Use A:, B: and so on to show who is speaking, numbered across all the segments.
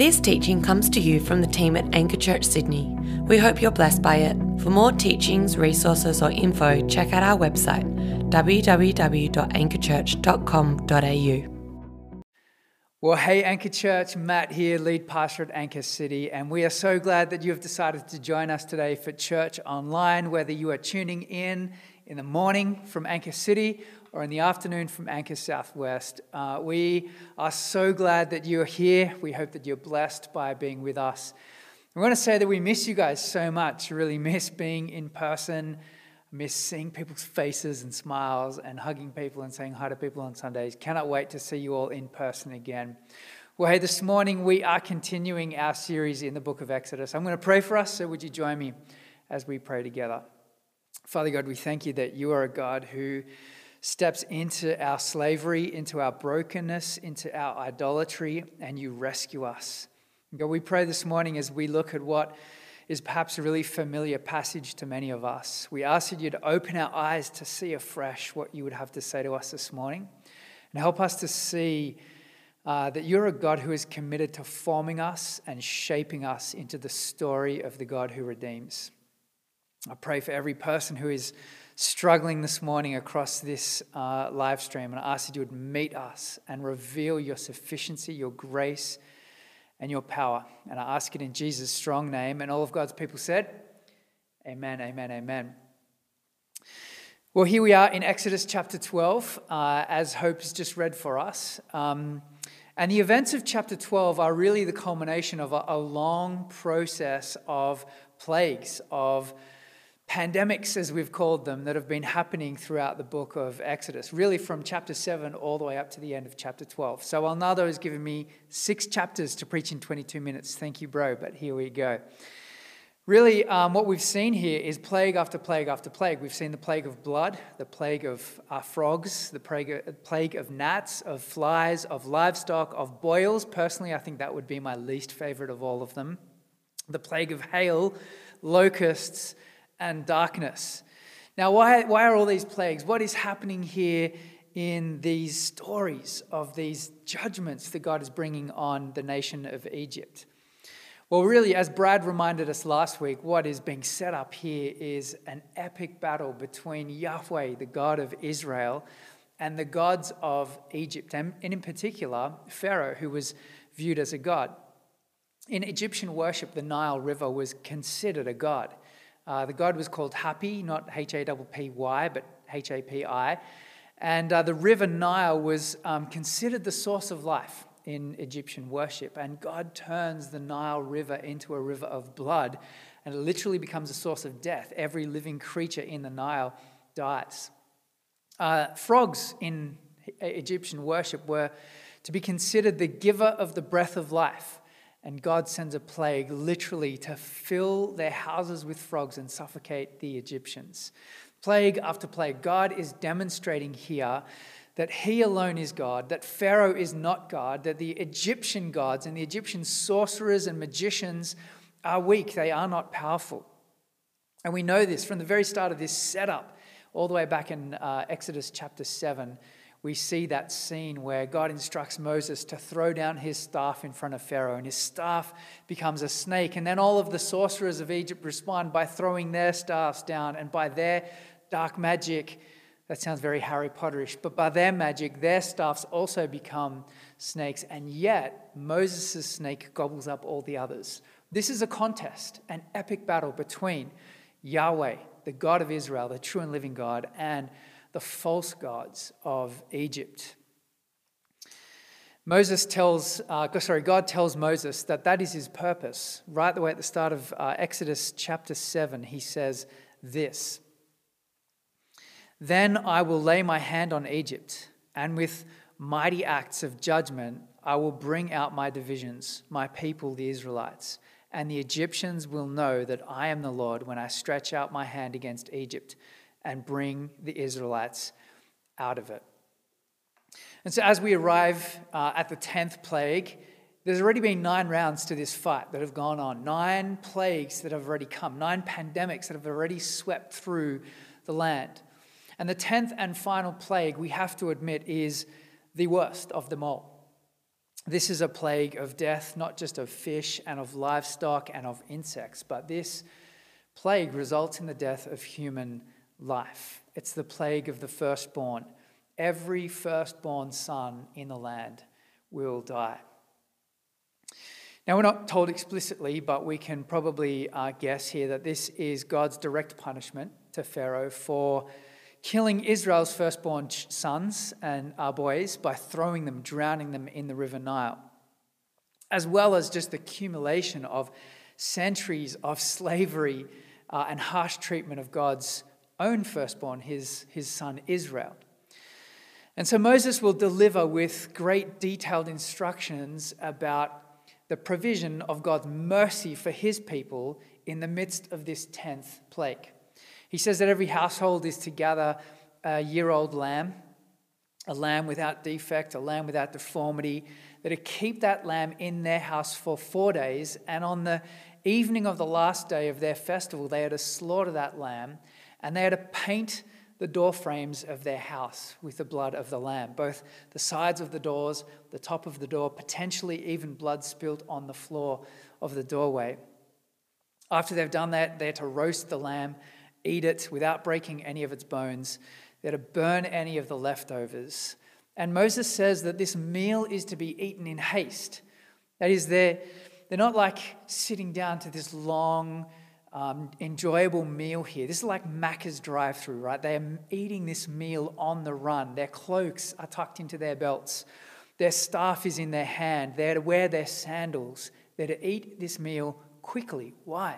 A: This teaching comes to you from the team at Anchor Church Sydney. We hope you're blessed by it. For more teachings, resources, or info, check out our website www.anchorchurch.com.au.
B: Well, hey, Anchor Church, Matt here, lead pastor at Anchor City, and we are so glad that you have decided to join us today for church online, whether you are tuning in in the morning from Anchor City or in the afternoon from Anchor Southwest. Uh, we are so glad that you're here. We hope that you're blessed by being with us. I want to say that we miss you guys so much, really miss being in person, miss seeing people's faces and smiles and hugging people and saying hi to people on Sundays. Cannot wait to see you all in person again. Well, hey, this morning we are continuing our series in the book of Exodus. I'm going to pray for us, so would you join me as we pray together? Father God, we thank you that you are a God who steps into our slavery, into our brokenness, into our idolatry, and you rescue us. God, we pray this morning as we look at what is perhaps a really familiar passage to many of us. We ask that you to open our eyes to see afresh what you would have to say to us this morning and help us to see uh, that you're a God who is committed to forming us and shaping us into the story of the God who redeems. I pray for every person who is struggling this morning across this uh, live stream, and I ask that you would meet us and reveal your sufficiency, your grace, and your power. And I ask it in Jesus' strong name. And all of God's people said, Amen, amen, amen. Well, here we are in Exodus chapter 12, uh, as Hope has just read for us. Um, and the events of chapter 12 are really the culmination of a, a long process of plagues, of pandemics, as we've called them, that have been happening throughout the book of Exodus, really from chapter 7 all the way up to the end of chapter 12. So Alnado has given me six chapters to preach in 22 minutes. Thank you, bro, but here we go. Really, um, what we've seen here is plague after plague after plague. We've seen the plague of blood, the plague of uh, frogs, the plague, plague of gnats, of flies, of livestock, of boils. Personally, I think that would be my least favorite of all of them. The plague of hail, locusts, and darkness. Now, why, why are all these plagues? What is happening here in these stories of these judgments that God is bringing on the nation of Egypt? Well, really, as Brad reminded us last week, what is being set up here is an epic battle between Yahweh, the God of Israel, and the gods of Egypt, and in particular, Pharaoh, who was viewed as a god. In Egyptian worship, the Nile River was considered a god. Uh, the god was called Hapi, not H A P P Y, but H A P I. And uh, the river Nile was um, considered the source of life in Egyptian worship. And God turns the Nile River into a river of blood, and it literally becomes a source of death. Every living creature in the Nile dies. Uh, frogs in Egyptian worship were to be considered the giver of the breath of life. And God sends a plague literally to fill their houses with frogs and suffocate the Egyptians. Plague after plague. God is demonstrating here that He alone is God, that Pharaoh is not God, that the Egyptian gods and the Egyptian sorcerers and magicians are weak, they are not powerful. And we know this from the very start of this setup, all the way back in uh, Exodus chapter 7 we see that scene where God instructs Moses to throw down his staff in front of Pharaoh, and his staff becomes a snake. And then all of the sorcerers of Egypt respond by throwing their staffs down, and by their dark magic, that sounds very Harry Potterish, but by their magic, their staffs also become snakes, and yet Moses' snake gobbles up all the others. This is a contest, an epic battle between Yahweh, the God of Israel, the true and living God, and the false gods of Egypt. Moses tells, uh, sorry, God tells Moses that that is his purpose. Right the way at the start of uh, Exodus chapter 7, he says this Then I will lay my hand on Egypt, and with mighty acts of judgment I will bring out my divisions, my people, the Israelites. And the Egyptians will know that I am the Lord when I stretch out my hand against Egypt and bring the Israelites out of it. And so, as we arrive uh, at the 10th plague, there's already been nine rounds to this fight that have gone on, nine plagues that have already come, nine pandemics that have already swept through the land. And the 10th and final plague, we have to admit, is the worst of them all. This is a plague of death, not just of fish and of livestock and of insects, but this plague results in the death of human life. It's the plague of the firstborn. Every firstborn son in the land will die. Now, we're not told explicitly, but we can probably uh, guess here that this is God's direct punishment to Pharaoh for killing Israel's firstborn sons and uh, boys by throwing them, drowning them in the river Nile, as well as just the accumulation of centuries of slavery uh, and harsh treatment of God's own firstborn, his, his son Israel. And so Moses will deliver with great detailed instructions about the provision of God's mercy for his people in the midst of this 10th plague. He says that every household is to gather a year old lamb, a lamb without defect, a lamb without deformity. That to keep that lamb in their house for four days, and on the evening of the last day of their festival, they are to slaughter that lamb, and they are to paint the door frames of their house with the blood of the lamb, both the sides of the doors, the top of the door, potentially even blood spilt on the floor of the doorway. After they've done that, they're to roast the lamb eat it without breaking any of its bones. They're to burn any of the leftovers. And Moses says that this meal is to be eaten in haste. That is, they're, they're not like sitting down to this long, um, enjoyable meal here. This is like Macca's drive through, right? They are eating this meal on the run. Their cloaks are tucked into their belts, their staff is in their hand. They're to wear their sandals. They're to eat this meal quickly. Why?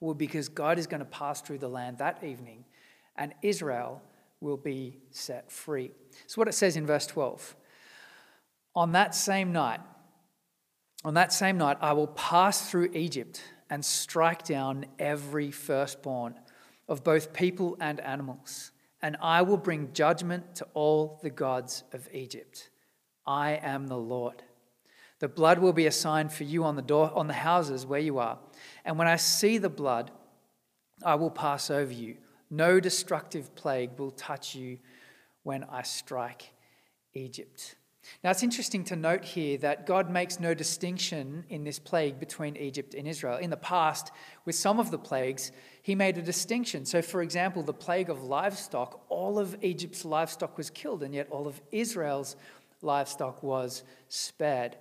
B: Well, because God is going to pass through the land that evening and Israel will be set free. So, what it says in verse 12 On that same night, on that same night, I will pass through Egypt and strike down every firstborn of both people and animals, and I will bring judgment to all the gods of Egypt. I am the Lord. The blood will be a sign for you on the door on the houses where you are. And when I see the blood, I will pass over you. No destructive plague will touch you when I strike Egypt. Now, it's interesting to note here that God makes no distinction in this plague between Egypt and Israel. In the past, with some of the plagues, he made a distinction. So, for example, the plague of livestock, all of Egypt's livestock was killed, and yet all of Israel's livestock was spared.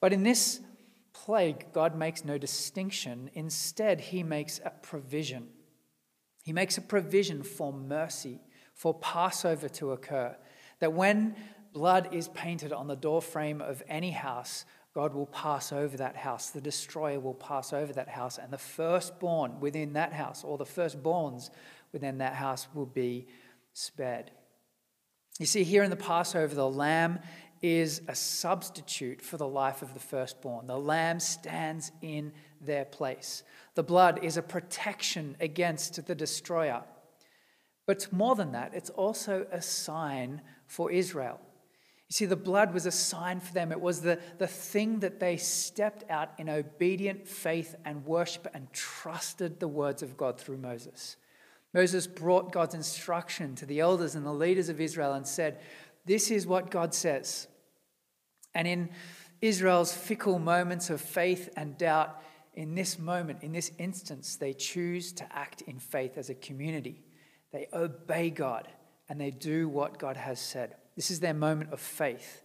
B: But in this plague, God makes no distinction. Instead, he makes a provision. He makes a provision for mercy, for Passover to occur. That when blood is painted on the doorframe of any house, God will pass over that house. The destroyer will pass over that house, and the firstborn within that house, or the firstborns within that house, will be spared. You see, here in the Passover, the lamb is a substitute for the life of the firstborn. The lamb stands in their place. The blood is a protection against the destroyer. But more than that, it's also a sign for Israel. You see, the blood was a sign for them. It was the, the thing that they stepped out in obedient faith and worship and trusted the words of God through Moses. Moses brought God's instruction to the elders and the leaders of Israel and said, This is what God says. And in Israel's fickle moments of faith and doubt, in this moment, in this instance, they choose to act in faith as a community. They obey God and they do what God has said. This is their moment of faith.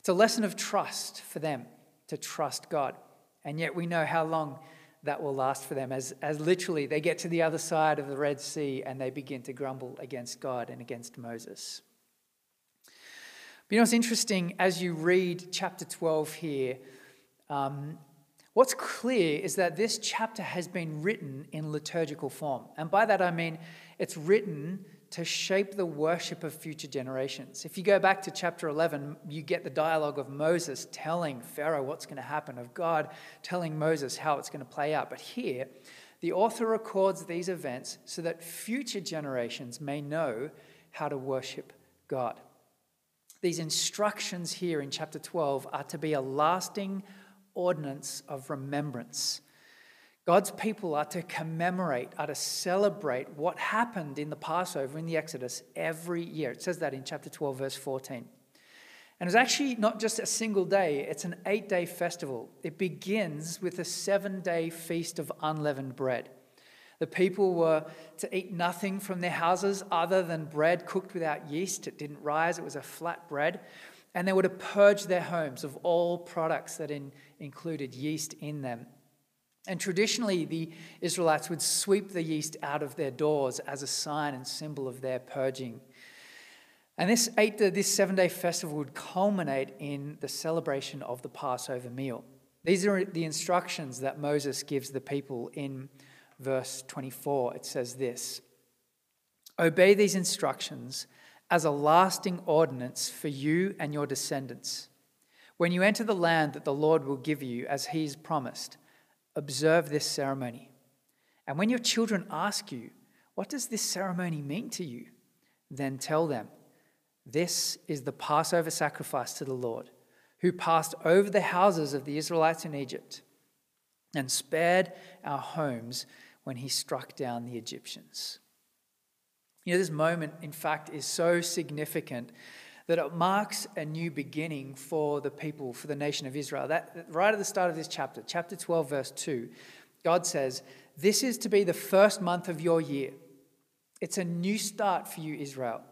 B: It's a lesson of trust for them to trust God. And yet we know how long that will last for them as, as literally they get to the other side of the Red Sea and they begin to grumble against God and against Moses. But you know what's interesting as you read chapter 12 here? Um, what's clear is that this chapter has been written in liturgical form. And by that I mean it's written to shape the worship of future generations. If you go back to chapter 11, you get the dialogue of Moses telling Pharaoh what's going to happen, of God telling Moses how it's going to play out. But here, the author records these events so that future generations may know how to worship God. These instructions here in chapter 12 are to be a lasting ordinance of remembrance. God's people are to commemorate, are to celebrate what happened in the Passover in the Exodus every year. It says that in chapter 12, verse 14. And it's actually not just a single day, it's an eight day festival. It begins with a seven day feast of unleavened bread. The people were to eat nothing from their houses other than bread cooked without yeast. It didn't rise, it was a flat bread. And they were to purge their homes of all products that in, included yeast in them. And traditionally, the Israelites would sweep the yeast out of their doors as a sign and symbol of their purging. And this eight, uh, this seven day festival would culminate in the celebration of the Passover meal. These are the instructions that Moses gives the people in verse 24. It says this Obey these instructions as a lasting ordinance for you and your descendants. When you enter the land that the Lord will give you, as he's promised, observe this ceremony. And when your children ask you, What does this ceremony mean to you? then tell them, this is the Passover sacrifice to the Lord, who passed over the houses of the Israelites in Egypt and spared our homes when he struck down the Egyptians. You know, this moment, in fact, is so significant that it marks a new beginning for the people, for the nation of Israel. That, right at the start of this chapter, chapter 12, verse 2, God says, This is to be the first month of your year. It's a new start for you, Israel.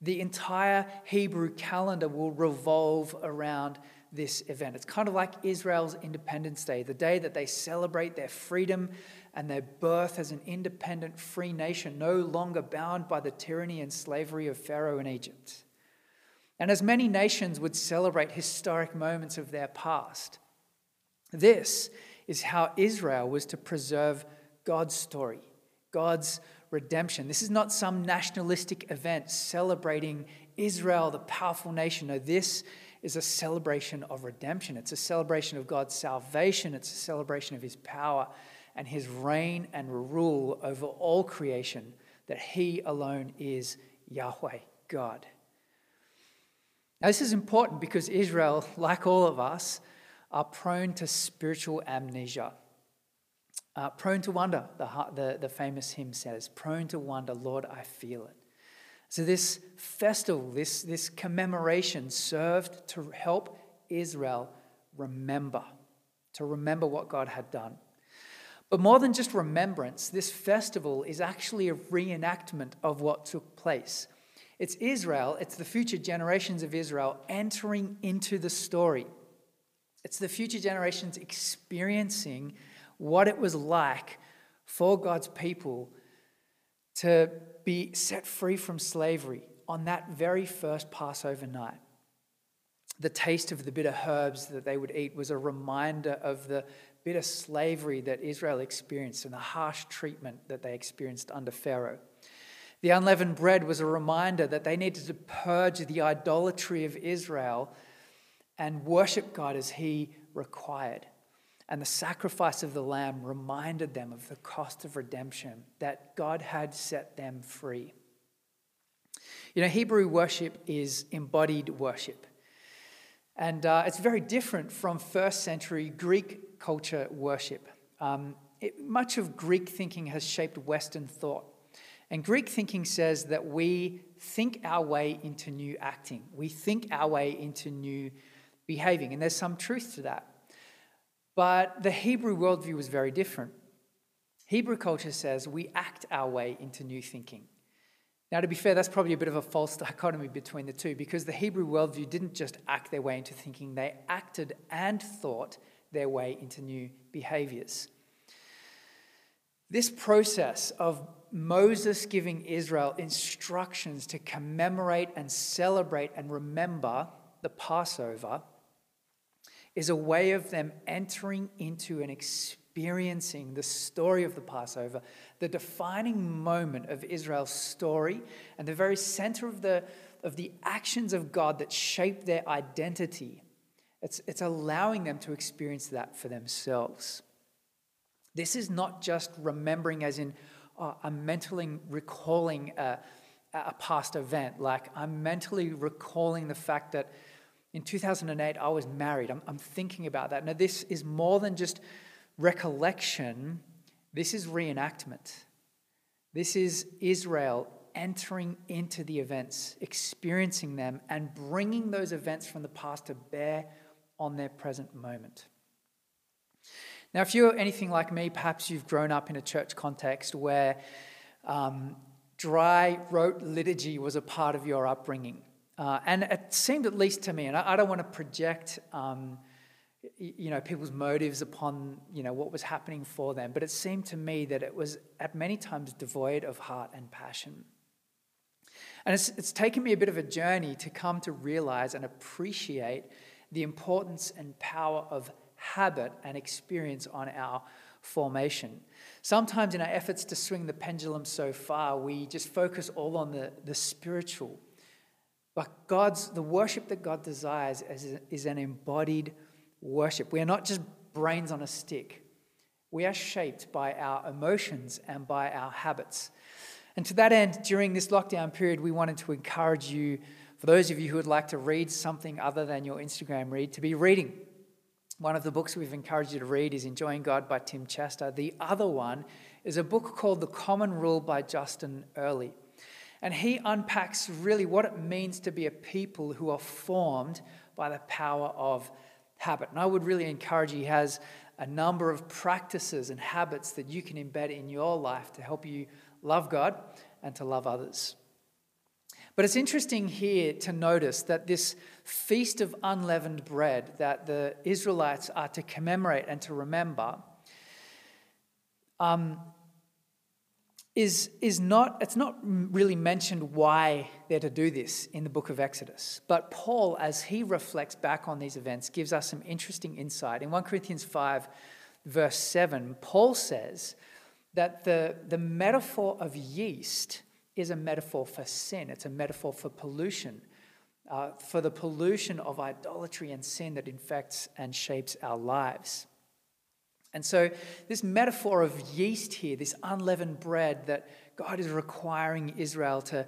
B: The entire Hebrew calendar will revolve around this event. It's kind of like Israel's Independence Day, the day that they celebrate their freedom and their birth as an independent, free nation, no longer bound by the tyranny and slavery of Pharaoh in Egypt. And as many nations would celebrate historic moments of their past, this is how Israel was to preserve God's story, God's redemption. This is not some nationalistic event celebrating Israel, the powerful nation. No, this is a celebration of redemption. It's a celebration of God's salvation. It's a celebration of his power and his reign and rule over all creation, that he alone is Yahweh, God. Now, this is important because Israel, like all of us, are prone to spiritual amnesia. Uh, prone to wonder, the, the, the famous hymn says, prone to wonder, Lord, I feel it. So, this festival, this, this commemoration served to help Israel remember, to remember what God had done. But more than just remembrance, this festival is actually a reenactment of what took place. It's Israel, it's the future generations of Israel entering into the story. It's the future generations experiencing what it was like for God's people to be set free from slavery on that very first Passover night. The taste of the bitter herbs that they would eat was a reminder of the bitter slavery that Israel experienced and the harsh treatment that they experienced under Pharaoh. The unleavened bread was a reminder that they needed to purge the idolatry of Israel and worship God as He required. And the sacrifice of the lamb reminded them of the cost of redemption, that God had set them free. You know, Hebrew worship is embodied worship. And uh, it's very different from first century Greek culture worship. Um, it, much of Greek thinking has shaped Western thought. And Greek thinking says that we think our way into new acting, we think our way into new behaving. And there's some truth to that. But the Hebrew worldview was very different. Hebrew culture says we act our way into new thinking. Now, to be fair, that's probably a bit of a false dichotomy between the two because the Hebrew worldview didn't just act their way into thinking, they acted and thought their way into new behaviors. This process of Moses giving Israel instructions to commemorate and celebrate and remember the Passover is a way of them entering into and experiencing the story of the Passover, the defining moment of Israel's story, and the very center of the, of the actions of God that shape their identity. It's, it's allowing them to experience that for themselves. This is not just remembering, as in, oh, I'm mentally recalling a, a past event. Like, I'm mentally recalling the fact that in 2008, I was married. I'm, I'm thinking about that. Now, this is more than just recollection, this is reenactment. This is Israel entering into the events, experiencing them, and bringing those events from the past to bear on their present moment. Now, if you're anything like me, perhaps you've grown up in a church context where um, dry rote liturgy was a part of your upbringing. Uh, and it seemed, at least to me, and I, I don't want to project. Um, you know people's motives upon you know what was happening for them but it seemed to me that it was at many times devoid of heart and passion and it's, it's taken me a bit of a journey to come to realize and appreciate the importance and power of habit and experience on our formation sometimes in our efforts to swing the pendulum so far we just focus all on the, the spiritual but god's the worship that god desires is, is an embodied worship. We are not just brains on a stick, we are shaped by our emotions and by our habits. And to that end, during this lockdown period, we wanted to encourage you, for those of you who would like to read something other than your Instagram read, to be reading. One of the books we've encouraged you to read is Enjoying God by Tim Chester. The other one is a book called The Common Rule by Justin Earley. And he unpacks really what it means to be a people who are formed by the power of habit. And I would really encourage you, he has a number of practices and habits that you can embed in your life to help you love God and to love others. But it's interesting here to notice that this feast of unleavened bread that the Israelites are to commemorate and to remember um, is, is not, it's not really mentioned why they're to do this in the book of Exodus. But Paul, as he reflects back on these events, gives us some interesting insight. In 1 Corinthians 5, verse 7, Paul says that the, the metaphor of yeast is a metaphor for sin, it's a metaphor for pollution, uh, for the pollution of idolatry and sin that infects and shapes our lives. And so, this metaphor of yeast here, this unleavened bread that God is requiring Israel to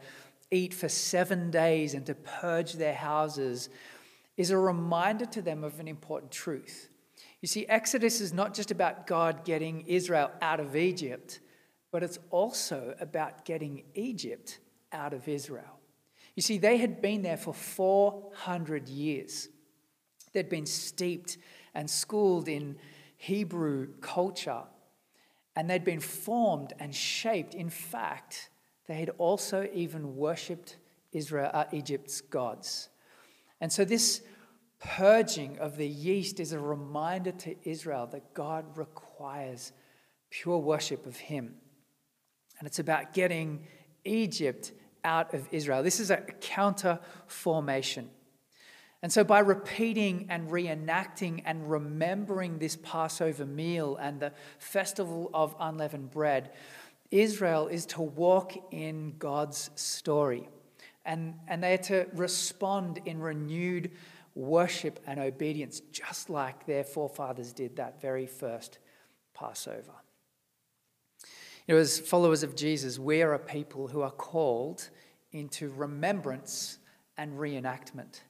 B: eat for seven days and to purge their houses, is a reminder to them of an important truth. You see, Exodus is not just about God getting Israel out of Egypt, but it's also about getting Egypt out of Israel. You see, they had been there for 400 years. They'd been steeped and schooled in Hebrew culture, and they'd been formed and shaped. In fact, they had also even worshipped Israel, uh, Egypt's gods. And so, this purging of the yeast is a reminder to Israel that God requires pure worship of Him. And it's about getting Egypt out of Israel. This is a counter formation. And so, by repeating and reenacting and remembering this Passover meal and the festival of unleavened bread, Israel is to walk in God's story. And, and they are to respond in renewed worship and obedience, just like their forefathers did that very first Passover. You know, as followers of Jesus, we are a people who are called into remembrance and reenactment.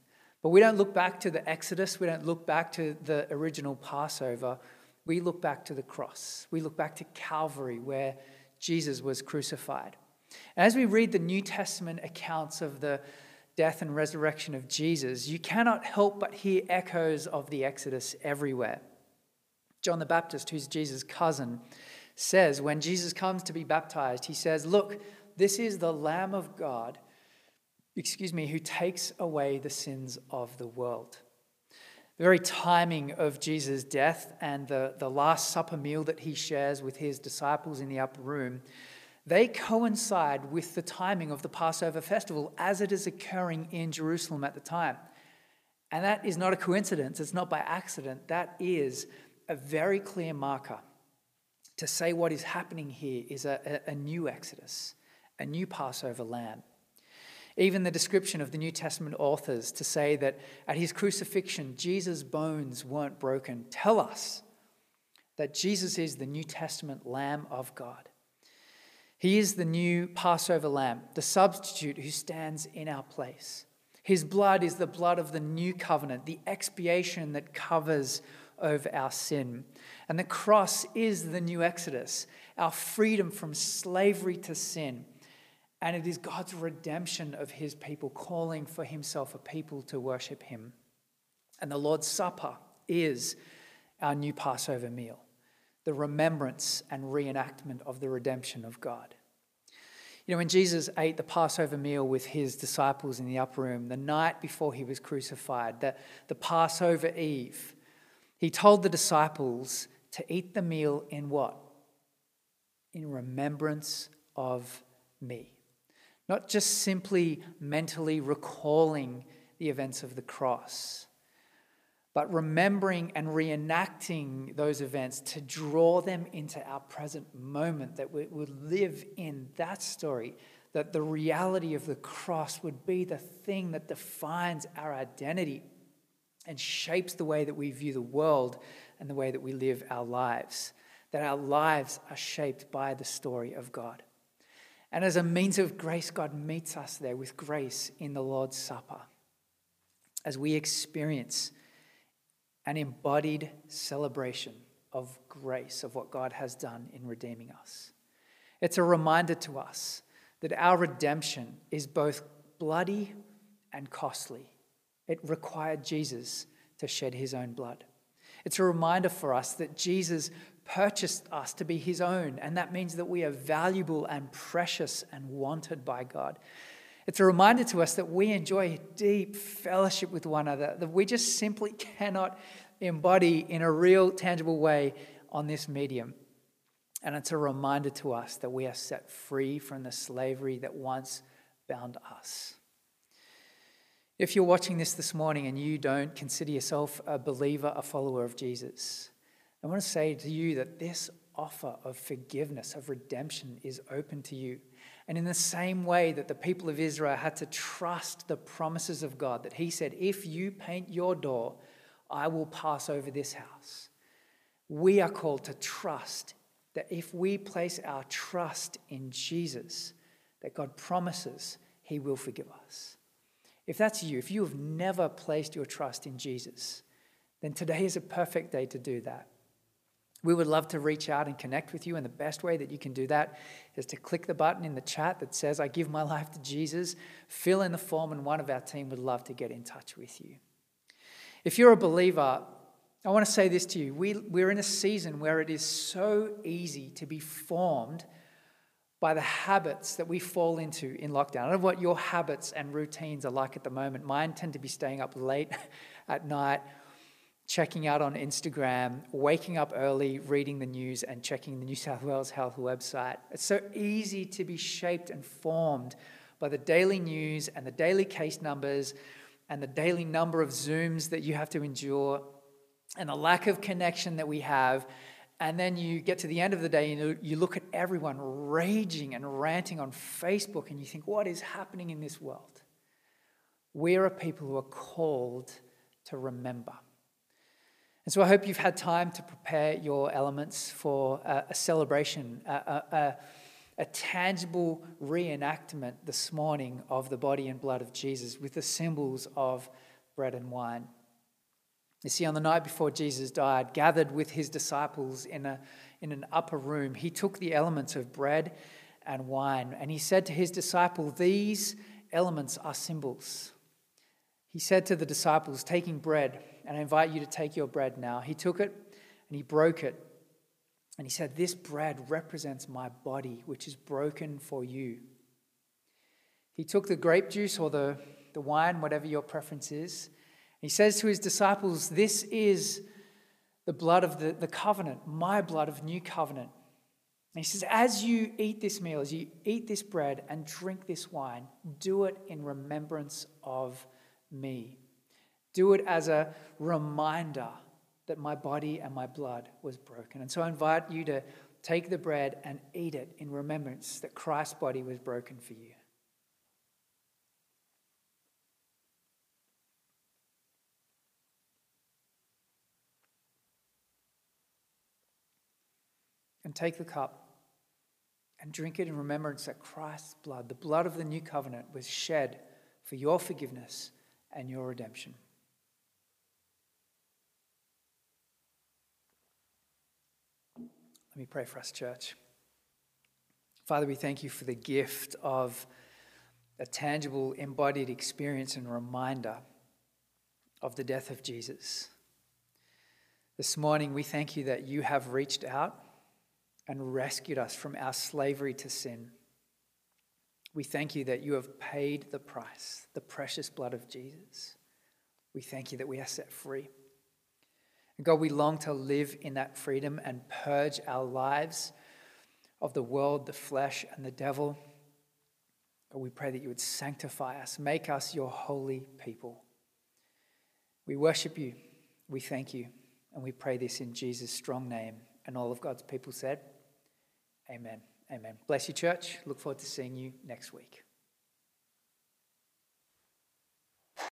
B: But we don't look back to the Exodus, we don't look back to the original Passover. We look back to the cross. We look back to Calvary, where Jesus was crucified. And as we read the New Testament accounts of the death and resurrection of Jesus, you cannot help but hear echoes of the Exodus everywhere. John the Baptist, who's Jesus' cousin, says when Jesus comes to be baptized, he says, Look, this is the Lamb of God excuse me, who takes away the sins of the world. The very timing of Jesus' death and the, the Last Supper meal that he shares with his disciples in the upper room, they coincide with the timing of the Passover festival as it is occurring in Jerusalem at the time. And that is not a coincidence, it's not by accident. That is a very clear marker to say what is happening here is a, a, new Exodus, a new Passover lamb. Even the description of the New Testament authors to say that at his crucifixion, Jesus' bones weren't broken tell us that Jesus is the New Testament Lamb of God. He is the new Passover lamb, the substitute who stands in our place. His blood is the blood of the new covenant, the expiation that covers over our sin. And the cross is the new Exodus, our freedom from slavery to sin And it is God's redemption of his people, calling for himself a people to worship him. And the Lord's Supper is our new Passover meal, the remembrance and reenactment of the redemption of God. You know, when Jesus ate the Passover meal with his disciples in the upper room, the night before he was crucified, the, the Passover Eve, he told the disciples to eat the meal in what? In remembrance of me. Not just simply mentally recalling the events of the cross, but remembering and reenacting those events to draw them into our present moment, that we would live in that story, that the reality of the cross would be the thing that defines our identity and shapes the way that we view the world and the way that we live our lives, that our lives are shaped by the story of God. And as a means of grace, God meets us there with grace in the Lord's Supper as we experience an embodied celebration of grace, of what God has done in redeeming us. It's a reminder to us that our redemption is both bloody and costly. It required Jesus to shed his own blood. It's a reminder for us that Jesus purchased us to be his own, and that means that we are valuable and precious and wanted by God. It's a reminder to us that we enjoy deep fellowship with one another, that we just simply cannot embody in a real, tangible way on this medium. And it's a reminder to us that we are set free from the slavery that once bound us. If you're watching this this morning and you don't consider yourself a believer, a follower of Jesus, I want to say to you that this offer of forgiveness, of redemption, is open to you. And in the same way that the people of Israel had to trust the promises of God, that He said, If you paint your door, I will pass over this house. We are called to trust that if we place our trust in Jesus, that God promises He will forgive us. If that's you, if you have never placed your trust in Jesus, then today is a perfect day to do that. We would love to reach out and connect with you, and the best way that you can do that is to click the button in the chat that says, I give my life to Jesus. Fill in the form, and one of our team would love to get in touch with you. If you're a believer, I want to say this to you. We, we're in a season where it is so easy to be formed by the habits that we fall into in lockdown. I don't know what your habits and routines are like at the moment. Mine tend to be staying up late at night checking out on Instagram, waking up early, reading the news, and checking the New South Wales Health website. It's so easy to be shaped and formed by the daily news and the daily case numbers and the daily number of Zooms that you have to endure and the lack of connection that we have. And then you get to the end of the day and you look at everyone raging and ranting on Facebook and you think, what is happening in this world? We are a people who are called to remember. And so I hope you've had time to prepare your elements for a, a celebration, a, a, a, tangible reenactment this morning of the body and blood of Jesus with the symbols of bread and wine. You see, on the night before Jesus died, gathered with his disciples in, a, in an upper room, he took the elements of bread and wine and he said to his disciple, These elements are symbols. He said to the disciples, taking bread, and I invite you to take your bread now. He took it and he broke it. And he said, This bread represents my body, which is broken for you. He took the grape juice or the, the wine, whatever your preference is. He says to his disciples, This is the blood of the, the covenant, my blood of new covenant. And he says, As you eat this meal, as you eat this bread and drink this wine, do it in remembrance of me. Do it as a reminder that my body and my blood was broken. And so I invite you to take the bread and eat it in remembrance that Christ's body was broken for you. And take the cup and drink it in remembrance that Christ's blood, the blood of the new covenant, was shed for your forgiveness and your redemption. Let me pray for us, church. Father, we thank you for the gift of a tangible, embodied experience and reminder of the death of Jesus. This morning, we thank you that you have reached out and rescued us from our slavery to sin. We thank you that you have paid the price, the precious blood of Jesus. We thank you that we are set free. And God, we long to live in that freedom and purge our lives of the world, the flesh, and the devil. God, we pray that you would sanctify us, make us your holy people. We worship you, we thank you, and we pray this in Jesus' strong name. And all of God's people said, Amen. Amen. Bless you, church. Look forward to seeing you next week.